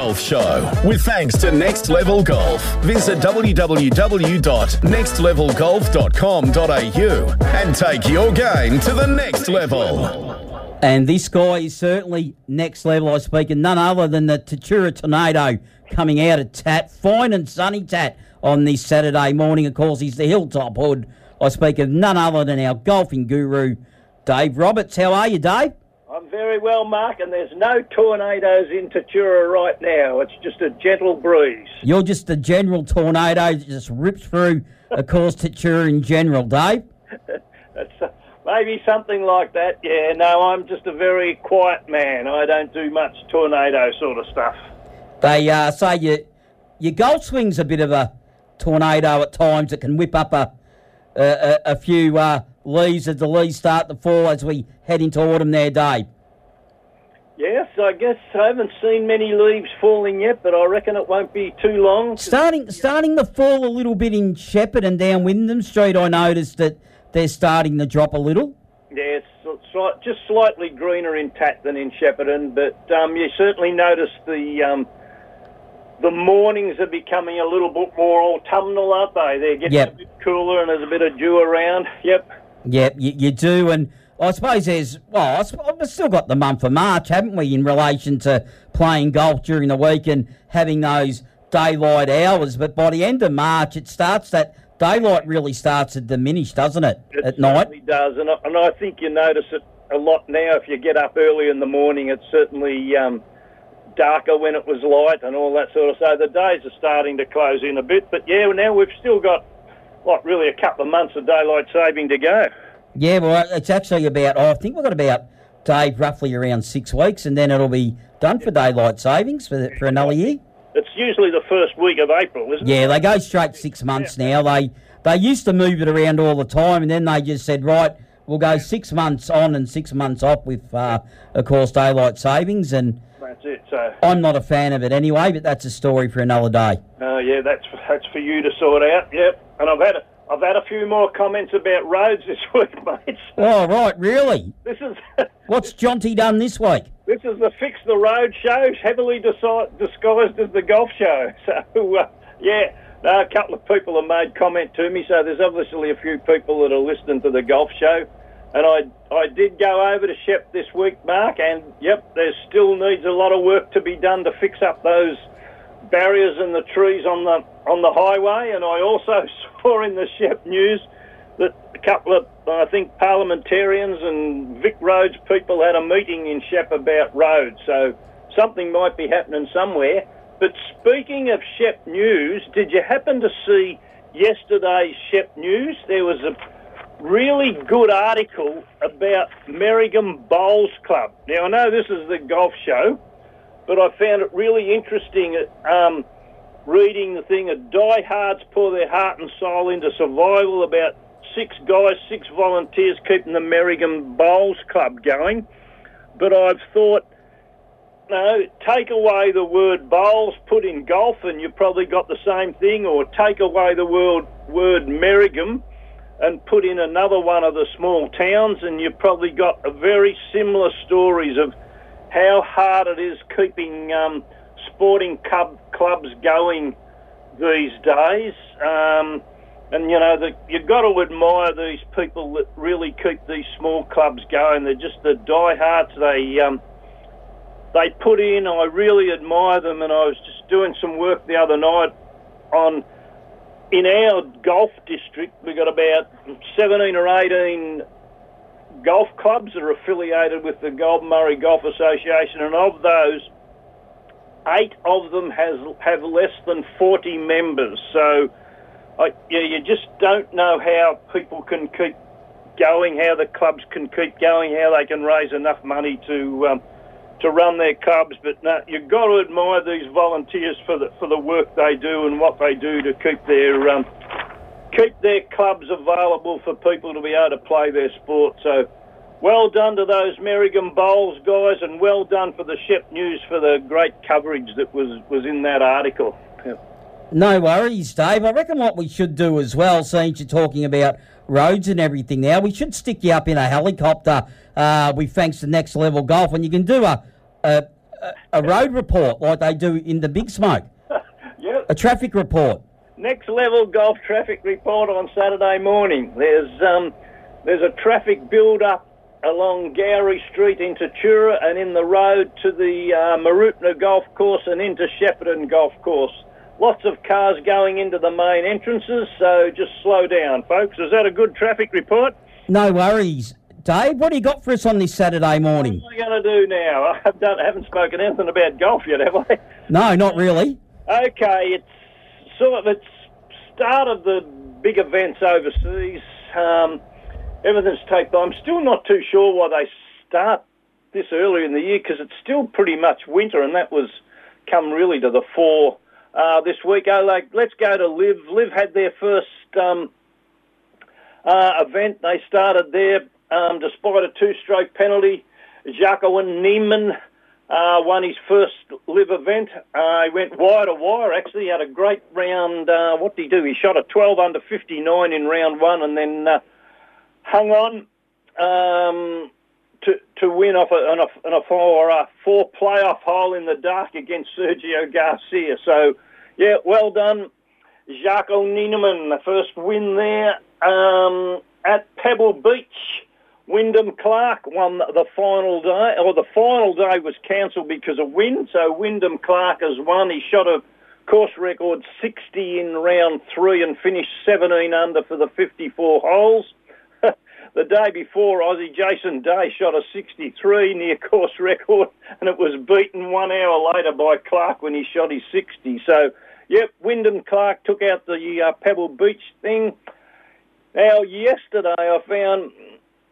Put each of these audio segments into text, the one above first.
Golf Show with thanks to Next Level Golf. Visit www.nextlevelgolf.com.au and take your game to the next level. And this guy is certainly next level, I speak, and none other than the Tatura Tornado coming out of Tat. Fine and sunny Tat on this Saturday morning. Of course, he's the Hilltop Hood. I speak of none other than our golfing guru, Dave Roberts. How are you, Dave? I'm very well, Mark, and there's no tornadoes in Tatura right now. It's just a gentle breeze. You're just a general tornado that just rips through, of course, Tatura in general, Dave. Uh, maybe something like that. Yeah, no, I'm just a very quiet man. I don't do much tornado sort of stuff. They uh, say your, your golf swing's a bit of a tornado at times. It can whip up a, a, a, a few uh, leaves as the leaves start to fall as we head into autumn there, Dave. Yes, I guess I haven't seen many leaves falling yet, but I reckon it won't be too long. Starting starting to fall a little bit in Shepparton down Wyndham Street. I noticed that they're starting to drop a little. Sli- just slightly greener in Tat than in Shepparton, but um, you certainly notice the um, the mornings are becoming a little bit more autumnal, aren't they? They're getting Yep. a bit cooler and there's a bit of dew around. Yep. Yep, you, you do, and I suppose there's well, we've still got the month of March, haven't we, in relation to playing golf during the week and having those daylight hours. But by the end of March, it starts that daylight really starts to diminish, doesn't it, It at night? certainly does, and I, and I think you notice it a lot now. If you get up early in the morning, it's certainly um, darker when it was light and all that sort of. So the days are starting to close in a bit, but yeah, now we've still got what really a couple of months of daylight saving to go. Yeah, well, it's actually about. Oh, I think we've got about Dave roughly around six weeks, and then it'll be done for daylight savings for for another year. It's usually the first week of April, isn't Yeah, it? Yeah, they go straight six months now. They they used to move it around all the time, and then they just said, right, we'll go six months on and six months off with, uh, of course, daylight savings. And That's it. So, I'm not a fan of it anyway, but that's a story for another day. uh, yeah, that's that's for you to sort out. Yep. And I've had a, I've had a few more comments about roads this week, mate. Oh, right, really? This is What's Jonty done this week? This is the Fix the Road show, heavily disguised as the golf show. So, uh, yeah, no, a couple of people have made comment to me, so there's obviously a few people that are listening to the golf show. And I, I did go over to Shep this week, Mark, and yep, there still needs a lot of work to be done to fix up those barriers and the trees on the on the highway. And I also saw in the Shep news that a couple of, I think, parliamentarians and Vic Roads people had a meeting in Shep about roads. So something might be happening somewhere. But speaking of Shep News, did you happen to see yesterday's Shep News? There was a really good article about Merrigum Bowls Club. Now, I know this is the golf show, but I found it really interesting um, reading the thing of diehards pour their heart and soul into survival about six guys, six volunteers keeping the Merrigum Bowls Club going. But I've thought, no, take away the word bowls, put in golf, and you've probably got the same thing, or take away the word, word Merrigum and put in another one of the small towns, and you've probably got very similar stories of how hard it is keeping um, sporting cub, clubs going these days. Um, and you know, you've got to admire these people that really keep these small clubs going. They're just the diehards. They um, they put in. I really admire them. And I was just doing some work the other night on in our golf district. We've got about 17 or 18 golf clubs that are affiliated with the Goulburn Murray Golf Association, and of those, eight of them has have less than 40 members. So, I, yeah, you just don't know how people can keep going, how the clubs can keep going, how they can raise enough money to um, to run their clubs. But you've got to admire these volunteers for the for the work they do and what they do to keep their um, keep their clubs available for people to be able to play their sport. So. Well done to those Merrigum Bowls guys, and well done for the Shep News for the great coverage that was, was in that article. Yeah. No worries, Dave. I reckon what we should do as well, since you're talking about roads and everything now, we should stick you up in a helicopter uh, with thanks to Next Level Golf, and you can do a, a a, a road report like they do in the Big Smoke, Yep. a traffic report. Next level golf traffic report on Saturday morning. There's um, there's a traffic build up along Gowrie Street into Tura and in the road to the uh, Mooroopna Golf Course and into Shepparton Golf Course. Lots of cars going into the main entrances, so just slow down, folks. Is that a good traffic report? No worries. Dave, what do you got for us on this Saturday morning? What am I going to do now? I've done, haven't spoken anything about golf yet, have I? No, not really. Okay, it's sort of it's start of the big events overseas. Um, everything's taped. I'm still not too sure why they start this early in the year because it's still pretty much winter, and that was come really to the fore uh, this week. Oh, like let's go to LIV. LIV had their first um, uh, event. They started there um, despite a two-stroke penalty. Joaquin Niemann uh, won his first LIV event. Uh, he went wire to wire, actually. He had a great round. Uh, what did he do? He shot a 12 under 59 in round one and then uh, hung on um, to, to win off a, on a, on a four, uh, four playoff hole in the dark against Sergio Garcia. So, yeah, well done. Joaquin Niemann, the first win there um, at Pebble Beach. Wyndham Clark won the final day, or the final day was cancelled because of wind. So Wyndham Clark has won. He shot a course record 60 in round three and finished 17 under for the 54 holes. the day before, Aussie Jason Day shot a 63 near course record, and it was beaten one hour later by Clark when he shot his 60. So, yep, Wyndham Clark took out the uh, Pebble Beach thing. Now, yesterday I found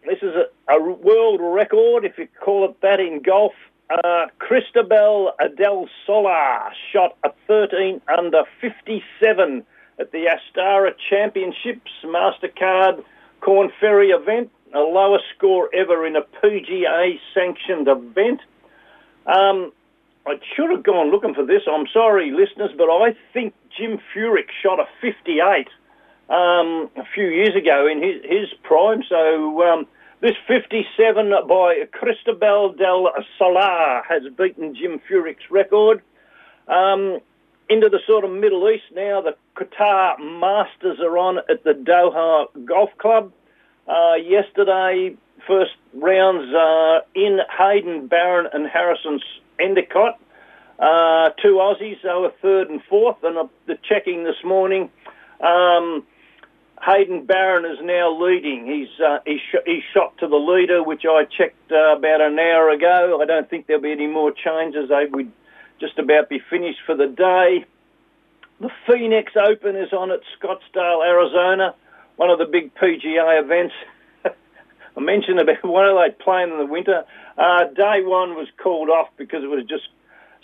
this is a, a world record, if you call it that, in golf. Uh, Cristobal del Solar shot a 13 under 57 at the Astara Championships MasterCard Korn Ferry event, a lowest score ever in a PGA sanctioned event. Um, I should have gone looking for this. I'm sorry, listeners, but I think Jim Furyk shot a 58 um, a few years ago in his, his prime. So um, this 57 by Cristobal del Solar has beaten Jim Furyk's record. Um, into the sort of Middle East now, the Qatar Masters are on at the Doha Golf Club. Uh, yesterday, first rounds uh, in Haydn Barron and Harrison's Endycott. Uh, two Aussies, they were third and fourth, and uh, the checking this morning. Um, Haydn Barron is now leading. He's uh, he's, sh- he's shot to the leader, which I checked uh, about an hour ago. I don't think there'll be any more changes. They would just about be finished for the day. The Phoenix Open is on at Scottsdale, Arizona, one of the big PGA events. I mentioned about why are they playing in the winter. Uh, day one was called off because it was just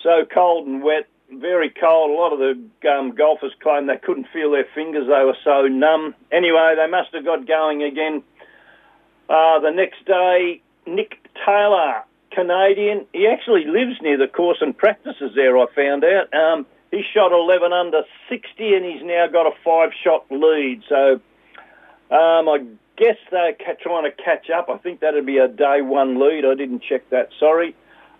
so cold and wet very cold. A lot of the um, golfers claimed they couldn't feel their fingers; they were so numb. Anyway, they must have got going again. Uh, the next day, Nick Taylor, Canadian, he actually lives near the course and practices there. I found out. Um, he shot 11 under 60, and he's now got a five-shot lead. So um, I guess they're trying to catch up. I think that'd be a day one lead. I didn't check that. Sorry.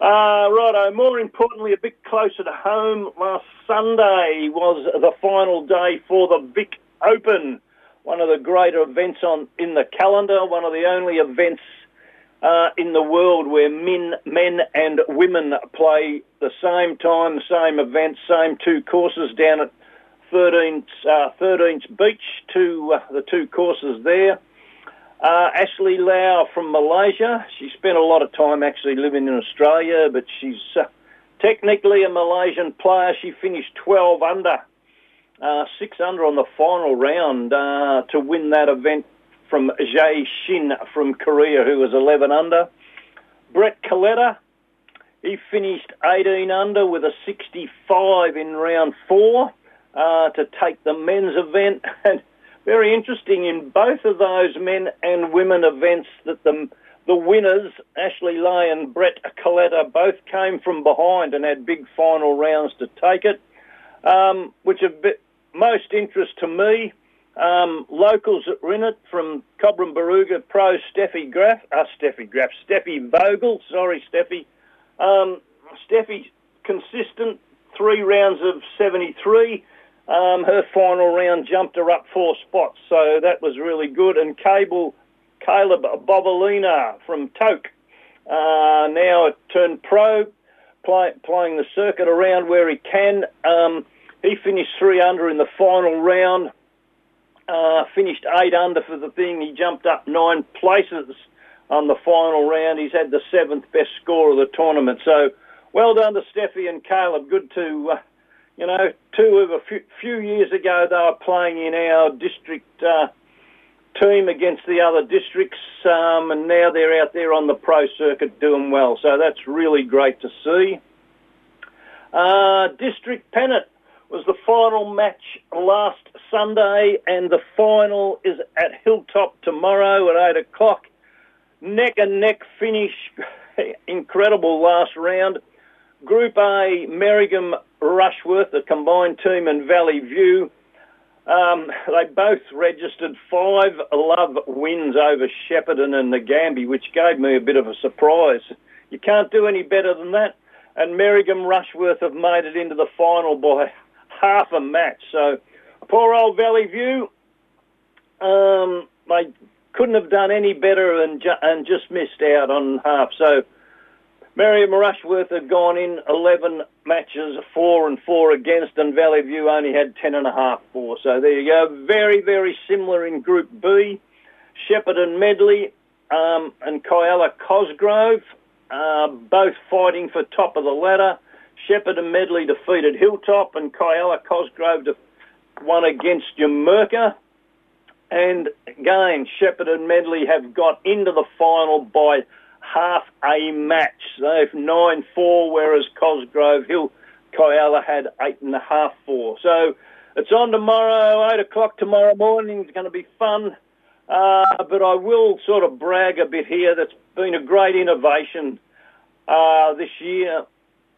Uh, righto, more importantly, a bit closer to home, last Sunday was the final day for the Vic Open, one of the greater events on in the calendar, one of the only events uh, in the world where men, men and women play the same time, same event, same two courses down at 13th, uh, 13th Beach, to uh, the two courses there. Uh, Ashley Lau from Malaysia. She spent a lot of time actually living in Australia, but she's uh, technically a Malaysian player. She finished 12 under, uh, 6 under on the final round uh, to win that event from Jiyai Shin from Korea, who was 11 under. Brett Coletta, he finished 18 under with a 65 in round four uh, to take the men's event. Very interesting in both of those men and women events that the the winners, Ashley Lau and Brett Coletta, both came from behind and had big final rounds to take it, um, which of most interest to me. Um, locals that were in it from Cobram Barooga Pro Steffi Graf, uh, Steffi Graf, Steffi Vogel, sorry Steffi, um, Steffi, consistent, three rounds of 73. Um, her final round jumped her up four spots, so that was really good. And Cable, Caleb Bobolina from Toke, uh, now turned pro, play, playing the circuit around where he can. Um, he finished three under in the final round, uh, finished eight under for the thing. He jumped up nine places on the final round. He's had the seventh best score of the tournament. So well done to Steffi and Caleb. Good to, uh, you know, two of a few, few, years ago they were playing in our district uh, team against the other districts, um, and now they're out there on the pro circuit doing well. So that's really great to see. Uh, district pennant was the final match last Sunday, and the final is at Hilltop tomorrow at 8 o'clock. Neck and neck finish, incredible last round. Group A, Merrigum Rushworth, the combined team, and Valley View. Um, they both registered five love wins over Shepparton and Nagambie, which gave me a bit of a surprise. You can't do any better than that. And Merrigum Rushworth have made it into the final by half a match. So poor old Valley View, um, they couldn't have done any better and, ju- and just missed out on half. So Merrigum Rushworth had gone in 11 matches, four and four against, and Valley View only had 10 and a half. So there you go. Very, very similar in Group B. Shepherd and Medley um, and Kialla Cosgrove, uh, both fighting for top of the ladder. Shepherd and Medley defeated Hilltop, and Kialla Cosgrove won against Numurkah. And again, Shepherd and Medley have got into the final by half a match. They've 9 4, whereas Cosgrove Hill Kialla had 8.5 4. So it's on tomorrow, 8 o'clock tomorrow morning. It's going to be fun. Uh, but I will sort of brag a bit here. That's been a great innovation uh, this year.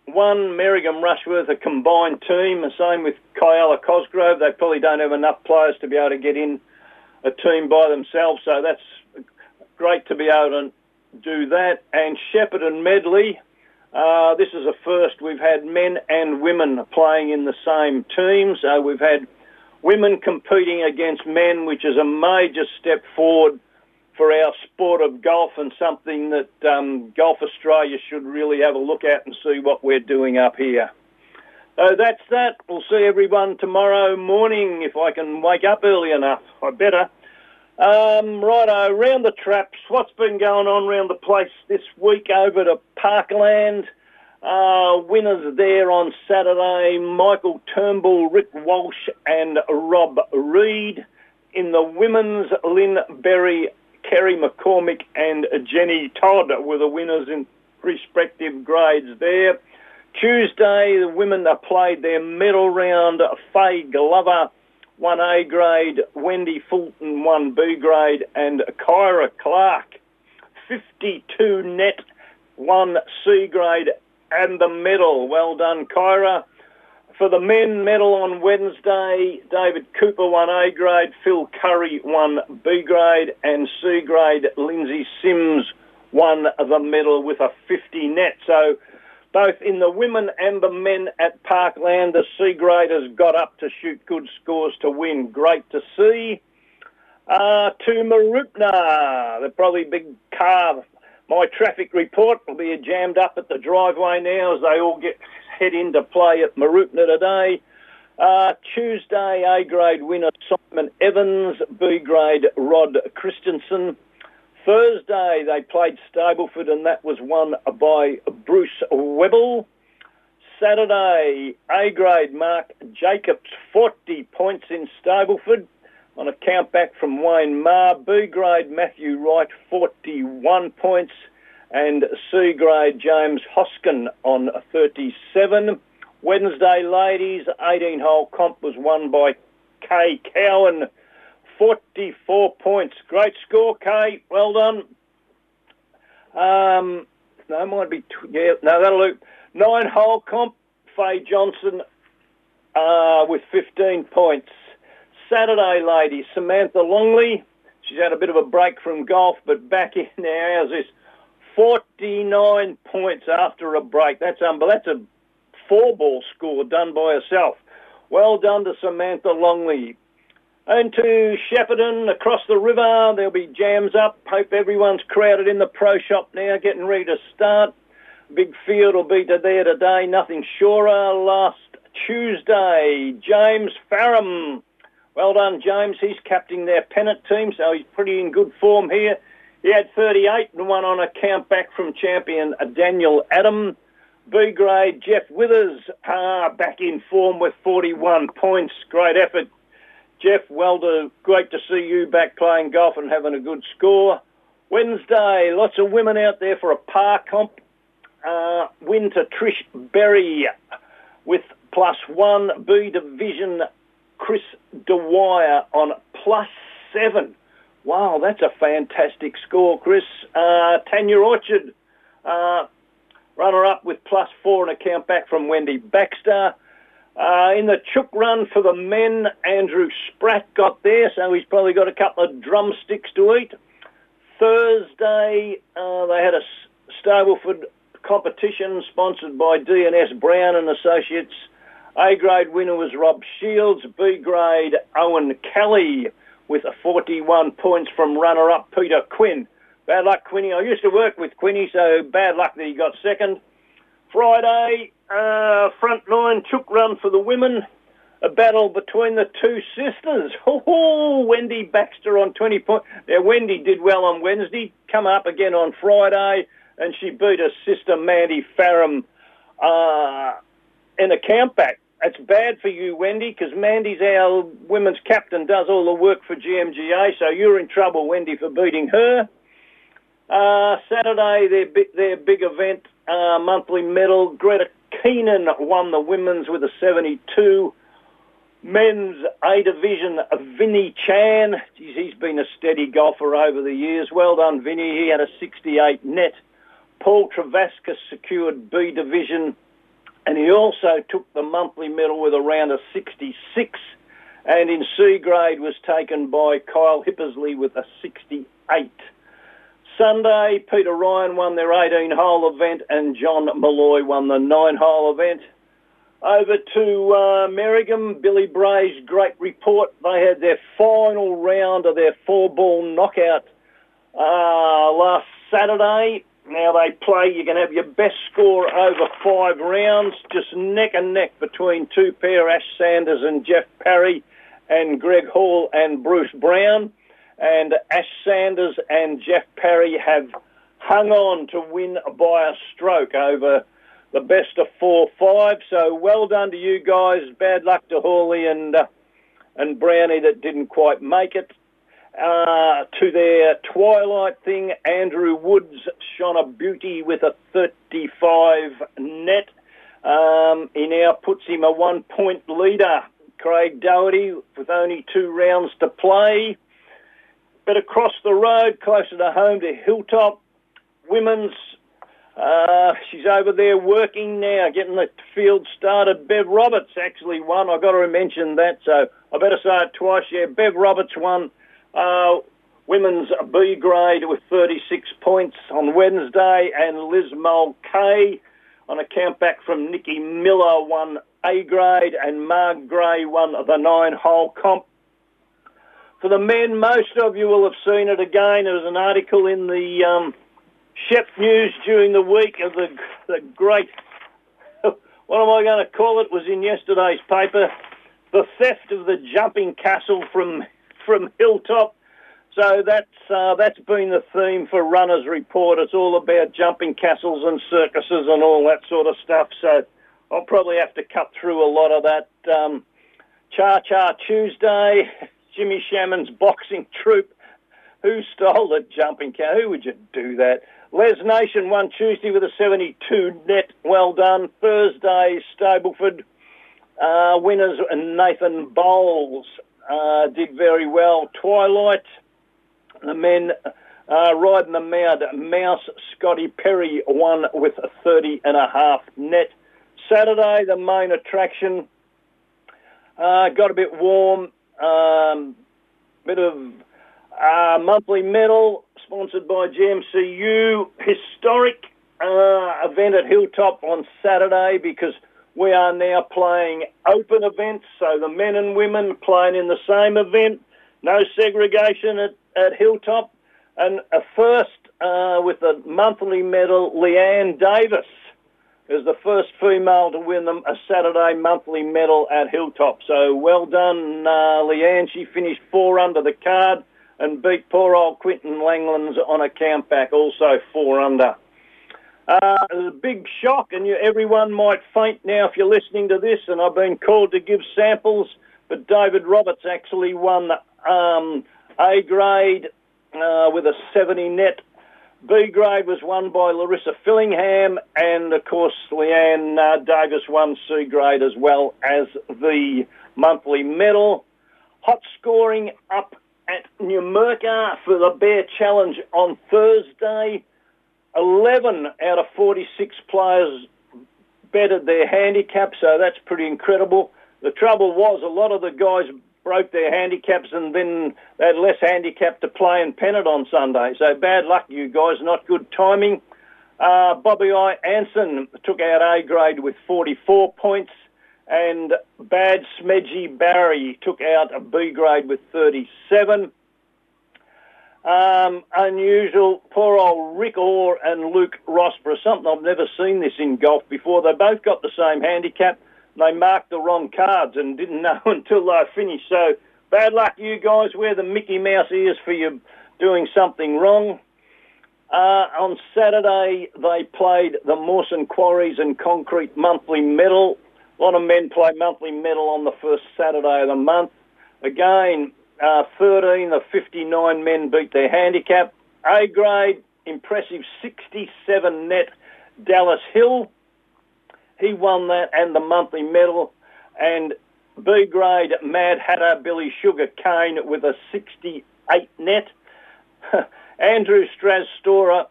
One, Merrigum Rushworth, a combined team. The same with Kialla Cosgrove. They probably don't have enough players to be able to get in a team by themselves. So that's great to be able to do that. And Shepherd and Medley, uh, this is a first. We've had men and women playing in the same teams. Uh, we've had women competing against men, which is a major step forward for our sport of golf and something that um, Golf Australia should really have a look at and see what we're doing up here. So that's that. We'll see everyone tomorrow morning if I can wake up early enough. I better. Um, righto, round the traps, what's been going on around the place this week over to Parkland? Uh, winners there on Saturday, Michael Turnbull, Rick Walsh and Rob Reed. In the women's, Lynn Berry, Kerry McCormick and Jenny Todd were the winners in respective grades there. Tuesday, the women played their medal round. Faye Glover, one A grade, Wendy Fulton, one B grade, and Kyra Clark, 52 net, one C grade, and the medal. Well done, Kyra. For the men medal on Wednesday, David Cooper won A grade, Phil Curry won B grade, and C grade, Lindsay Sims won the medal with a 50 net. So both in the women and the men at Parkland, the C graders got up to shoot good scores to win. Great to see. Uh, to Mooroopna, the probably big car. My traffic report will be jammed up at the driveway now as they all get head into play at Mooroopna today. Uh, Tuesday, A grade winner Simon Evans, B grade Rod Christensen. Thursday, they played Stableford and that was won by Bruce Webble. Saturday, A grade Mark Jacobs, 40 points in Stableford on a count back from Wayne Marr. B grade Matthew Wright, 41 points and C grade James Hoskin on 37. Wednesday, ladies, 18 hole comp was won by Kay Cowan, 44 points. Great score, Kay. Well done. Um, no, might be, tw- yeah, no, that'll do. Nine hole comp, Faye Johnson uh, with 15 points. Saturday, ladies, Samantha Longley. She's had a bit of a break from golf, but back in now. How's this? 49 points after a break. That's unbelievable. That's a four ball score done by herself. Well done to Samantha Longley. And to Shepparton across the river, there'll be jams up. Hope everyone's crowded in the pro shop now, getting ready to start. Big field will be to there today, nothing surer. Last Tuesday, James Farram. Well done, James. He's captaining their pennant team, so he's pretty in good form here. He had 38 and one on a count back from champion Daniel Adam. B grade Jeff Withers uh, back in form with 41 points. Great effort, Jeff. Well do, great to see you back playing golf and having a good score. Wednesday, lots of women out there for a par comp. Uh, win to Trish Berry with plus one. B division Chris Dwyer on plus seven. Wow, that's a fantastic score, Chris. Uh, Tanya Orchard, uh, runner-up with plus four and a count back from Wendy Baxter. Uh, in the chook run for the men, Andrew Spratt got there, so he's probably got a couple of drumsticks to eat. Thursday, uh, they had a Stableford competition sponsored by D&S Brown and Associates. A grade winner was Rob Shields. B grade Owen Kelly with a 41 points from runner-up Peter Quinn. Bad luck, Quinny. I used to work with Quinny, so bad luck that he got second. Friday, uh, front nine chook run for the women. A battle between the two sisters. Oh, Wendy Baxter on 20 points. Now, Wendy did well on Wednesday, come up again on Friday, and she beat her sister Mandy Farram uh, in a countback. That's bad for you, Wendy, because Mandy's our women's captain, does all the work for GMGA, so you're in trouble, Wendy, for beating her. Uh, Saturday, their their big event, uh, monthly medal. Greta Keenan won the women's with a 72. Men's A division, Vinny Chan. Geez, he's been a steady golfer over the years. Well done, Vinny. He had a 68 net. Paul Travascus secured B division, and he also took the monthly medal with around a 66. And in C grade was taken by Kyle Hippersley with a 68. Sunday, Peter Ryan won their 18-hole event and John Malloy won the nine-hole event. Over to uh, Merrigum, Billy Bray's great report. They had their final round of their four-ball knockout uh, last Saturday. Now they play, you can have your best score over five rounds, just neck and neck between two pair, Ash Sanders and Jeff Parry, and Greg Hall and Bruce Brown and Ash Sanders and Jeff Parry have hung on to win by a stroke over the best of four five. So well done to you guys. Bad luck to Hawley and uh, and Brownie that didn't quite make it. Uh, to their twilight thing, Andrew Woods shone a beauty with a 35 net. Um, he now puts him a one-point leader. Craig Doherty with only two rounds to play. But across the road, closer to home to Hilltop, women's, uh, she's over there working now, getting the field started. Bev Roberts actually won. I've got to mention that, so I better say it twice. Yeah, Bev Roberts won uh, women's B grade with 36 points on Wednesday, and Liz Mulcahy on a count back from Nikki Miller won A grade, and Mark Gray won the nine hole comp. For the men, most of you will have seen it again. There was an article in the um, Shep News during the week of the, the great, what am I going to call it, was in yesterday's paper, the theft of the jumping castle from from Hilltop. So that's uh, that's been the theme for Runners Report. It's all about jumping castles and circuses and all that sort of stuff. So I'll probably have to cut through a lot of that. Um, Cha Cha Tuesday. Jimmy Sharman's boxing troupe. Who stole the jumping car? Who would you do that? Les Nation won Tuesday with a 72 net. Well done. Thursday, Stableford. Uh, winners Nathan Bowles uh, did very well. Twilight, the men uh, riding the mount, Mouse Scotty Perry won with a 30 and a half net. Saturday, the main attraction, uh, got a bit warm um, bit of Uh, monthly medal sponsored by GMCU. Historic uh, event at Hilltop on Saturday because we are now playing open events, so the men and women playing in the same event. No segregation at, at Hilltop. And a first uh, with the monthly medal, Leanne Davis is the first female to win them a Saturday monthly medal at Hilltop. So well done, uh, Leanne. She finished four under the card and beat poor old Quinton Langlands on a countback, also four under. Uh, it was a big shock, and you, everyone might faint now if you're listening to this. And I've been called to give samples, but David Roberts actually won um, A grade uh, with a 70 net. B grade was won by Larissa Fillingham, and of course Leanne uh, Davis won C grade as well as the monthly medal. Hot scoring up at Numurkah for the Bear Challenge on Thursday. 11 out of 46 players bettered their handicap, so that's pretty incredible. The trouble was a lot of the guys broke their handicaps and then they had less handicap to play in Pennant on Sunday. So bad luck, you guys. Not good timing. Uh, Bobby I. Anson took out A grade with 44 points, and Bad Smedgy Barry took out a B grade with 37. Um, unusual, poor old Rick Orr and Luke Rossborough. Something I've never seen this in golf before. They both got the same handicap. They marked the wrong cards and didn't know until they finished. So bad luck, you guys. Wear the Mickey Mouse ears for you doing something wrong. Uh, on Saturday, they played the Mawson Quarries and Concrete Monthly Medal. A lot of men play monthly medal on the first Saturday of the month. Again, uh, 13 of 59 men beat their handicap. A grade, impressive 67 net, Dallas Hill. He won that and the monthly medal. And B grade, Mad Hatter Billy Sugar Cane with a 68 net. Andrew Strastora,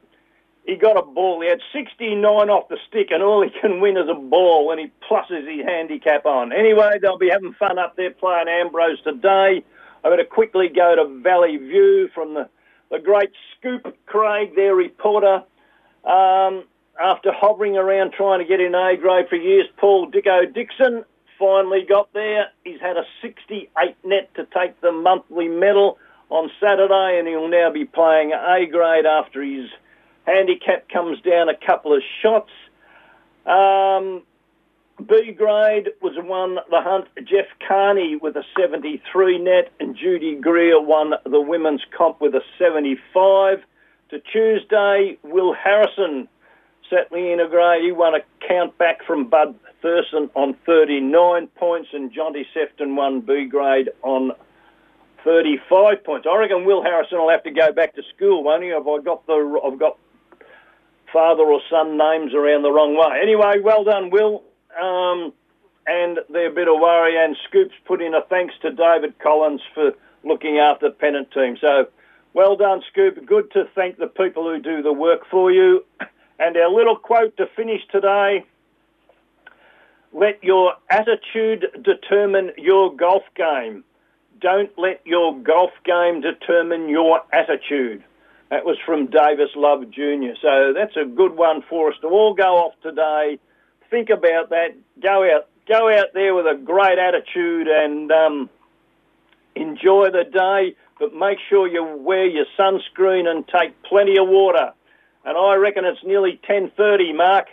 he got a ball. He had 69 off the stick, and all he can win is a ball when he pluses his handicap on. Anyway, they'll be having fun up there playing Ambrose today. I'm going to quickly go to Valley View from the, the great Scoop Craig, their reporter. Um, after hovering around trying to get in A grade for years, Paul Dicko Dixon finally got there. He's had a 68 net to take the monthly medal on Saturday, and he'll now be playing A grade after his handicap comes down a couple of shots. Um, B grade was won the hunt Jeff Carney with a 73 net, and Judy Greer won the women's comp with a 75. To Tuesday, Will Harrison in a grade. He won a count back from Bud Thurston on 39 points, and Jonty Sefton won B grade on 35 points. I reckon Will Harrison will have to go back to school, won't he? Have I got the I've got father or son names around the wrong way? Anyway, well done, Will. Um, and they're a bit of worry, and Scoops put in a thanks to David Collins for looking after the pennant team. So, well done, Scoop. Good to thank the people who do the work for you. And our little quote to finish today let your attitude determine your golf game. Don't let your golf game determine your attitude. That was from Davis Love Jr. So that's a good one for us to all go off today. Think about that. Go out, go out there with a great attitude and um, enjoy the day. But make sure you wear your sunscreen and take plenty of water and I reckon it's nearly 10.30, Mark.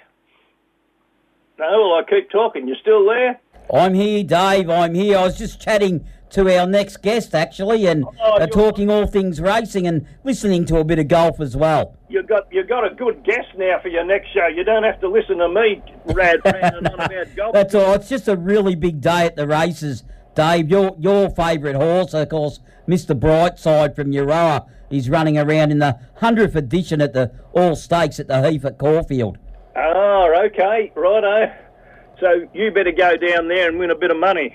No, well, I keep talking. You still there? I'm here, Dave. I'm here. I was just chatting to our next guest, actually, and oh, uh, talking all things racing and listening to a bit of golf as well. You've got, you've got a good guest now for your next show. You don't have to listen to me rad on about golf. That's all. It's just a really big day at the races, Dave. Your, your favourite horse, of course, Mr. Brightside from Euroa He's running around in the 100th edition at the Orr Stakes at the Heath at Caulfield. Oh, okay, righto. So you better go down there and win a bit of money.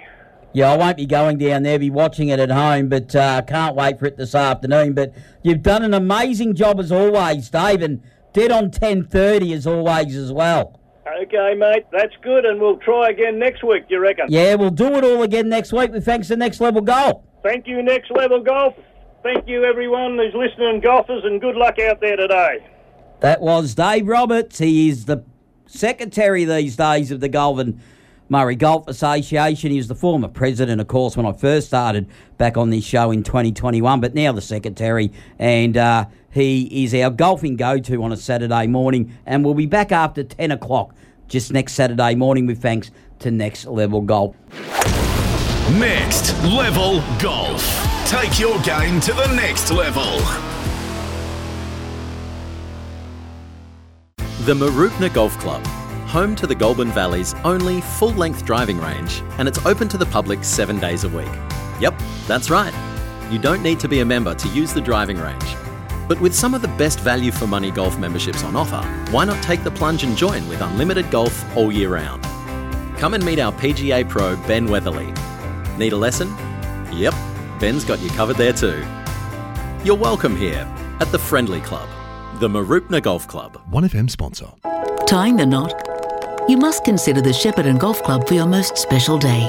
Yeah, I won't be going down there, be watching it at home, but I uh, can't wait for it this afternoon. But you've done an amazing job as always, Dave, and dead on 10.30 as always as well. Okay, mate, that's good, and we'll try again next week, you reckon? Yeah, we'll do it all again next week with thanks to Next Level Golf. Thank you, Next Level Golf. Thank you, everyone who's listening, golfers, and good luck out there today. That was Dave Roberts. He is the secretary these days of the Goulburn Murray Golf Association. He was the former president, of course, when I first started back on this show in 2021, but now the secretary. And uh, he is our golfing go to on a Saturday morning. And we'll be back after 10 o'clock just next Saturday morning with thanks to Next Level Golf. Next Level Golf. Take your game to the next level. The Mooroopna Golf Club, home to the Goulburn Valley's only full length driving range, and it's open to the public seven days a week. Yep, that's right. You don't need to be a member to use the driving range. But with some of the best value for money golf memberships on offer, why not take the plunge and join with unlimited golf all year round? Come and meet our PGA pro, Ben Weatherly. Need a lesson? Yep, Ben's got you covered there too. You're welcome here at the Friendly Club, the Mooroopna Golf Club. 1FM sponsor. Tying the knot? You must consider the Shepparton Golf Club for your most special day.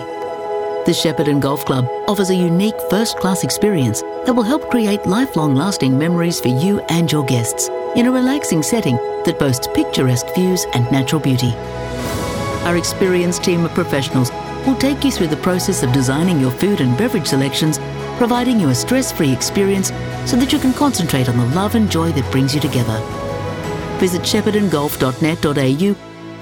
The Shepparton Golf Club offers a unique first class experience that will help create lifelong lasting memories for you and your guests in a relaxing setting that boasts picturesque views and natural beauty. Our experienced team of professionals will take you through the process of designing your food and beverage selections, providing you a stress free experience so that you can concentrate on the love and joy that brings you together. Visit shepherdongolf.net.au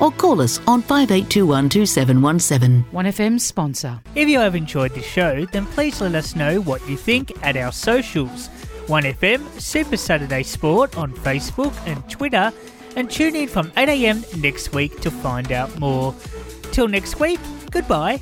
or call us on 5821 2717. 1FM sponsor. If you have enjoyed the show, then please let us know what you think at our socials. 1FM Super Saturday Sport on Facebook and Twitter, and tune in from 8am next week to find out more. Till next week, goodbye.